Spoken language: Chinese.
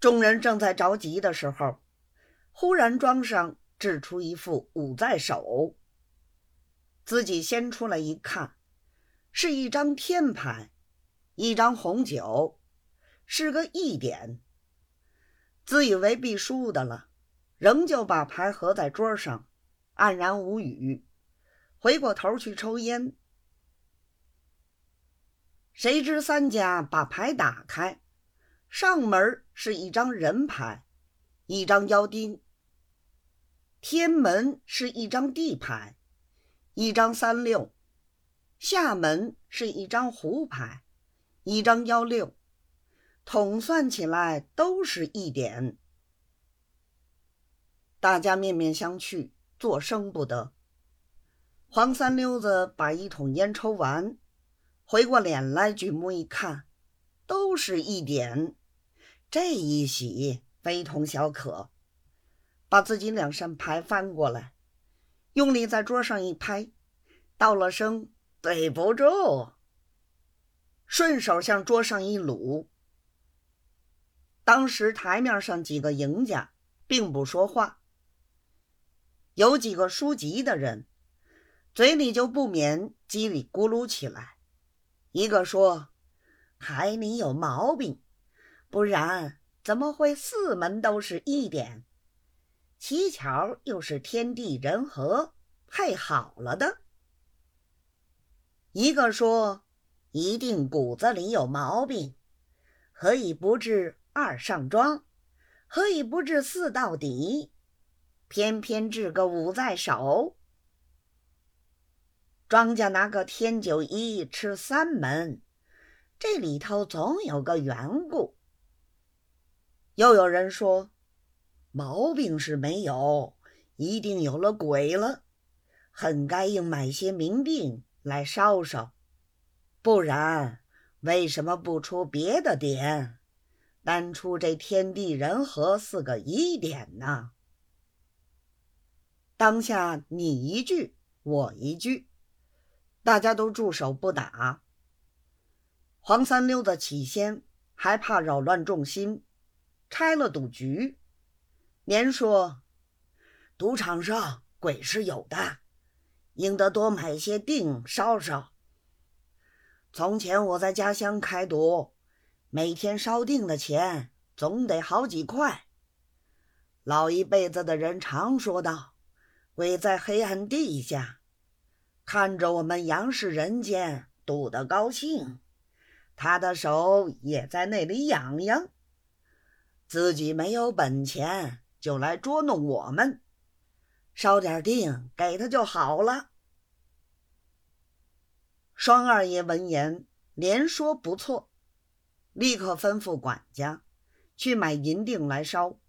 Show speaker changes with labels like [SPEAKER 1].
[SPEAKER 1] 众人正在着急的时候，忽然庄上掷出一副五在手，自己先出来一看，是一张天牌，一张红酒，是个一点。自以为必输的了，仍旧把牌合在桌上，黯然无语，回过头去抽烟。谁知三家把牌打开。上门是一张人牌，一张腰钉；天门是一张地牌，一张三六；下门是一张胡牌，一张幺六。统算起来都是一点。大家面面相觑，作声不得。黄三溜子把一桶烟抽完，回过脸来，举目一看，都是一点。这一喜非同小可，把自己两扇牌翻过来，用力在桌上一拍，道了声“对不住”，顺手向桌上一撸。当时台面上几个赢家并不说话，有几个输急的人，嘴里就不免叽里咕噜起来。一个说：“牌里有毛病。”不然怎么会四门都是一点？乞巧又是天地人和配好了的。一个说：“一定骨子里有毛病，何以不治二上庄？何以不治四到底？偏偏治个五在手？庄家拿个天九一吃三门，这里头总有个缘故。”又有人说，毛病是没有，一定有了鬼了，很该应买些冥锭来烧烧，不然为什么不出别的点，单出这天地人和四个疑点呢？当下你一句我一句，大家都住手不打。黄三溜子起先还怕扰乱众心。拆了赌局，年说：“赌场上鬼是有的，应得多买些锭烧烧。从前我在家乡开赌，每天烧锭的钱总得好几块。老一辈子的人常说道：‘鬼在黑暗地下，看着我们杨氏人间赌得高兴，他的手也在那里痒痒。’”自己没有本钱，就来捉弄我们，烧点锭给他就好了。双二爷闻言连说不错，立刻吩咐管家去买银锭来烧。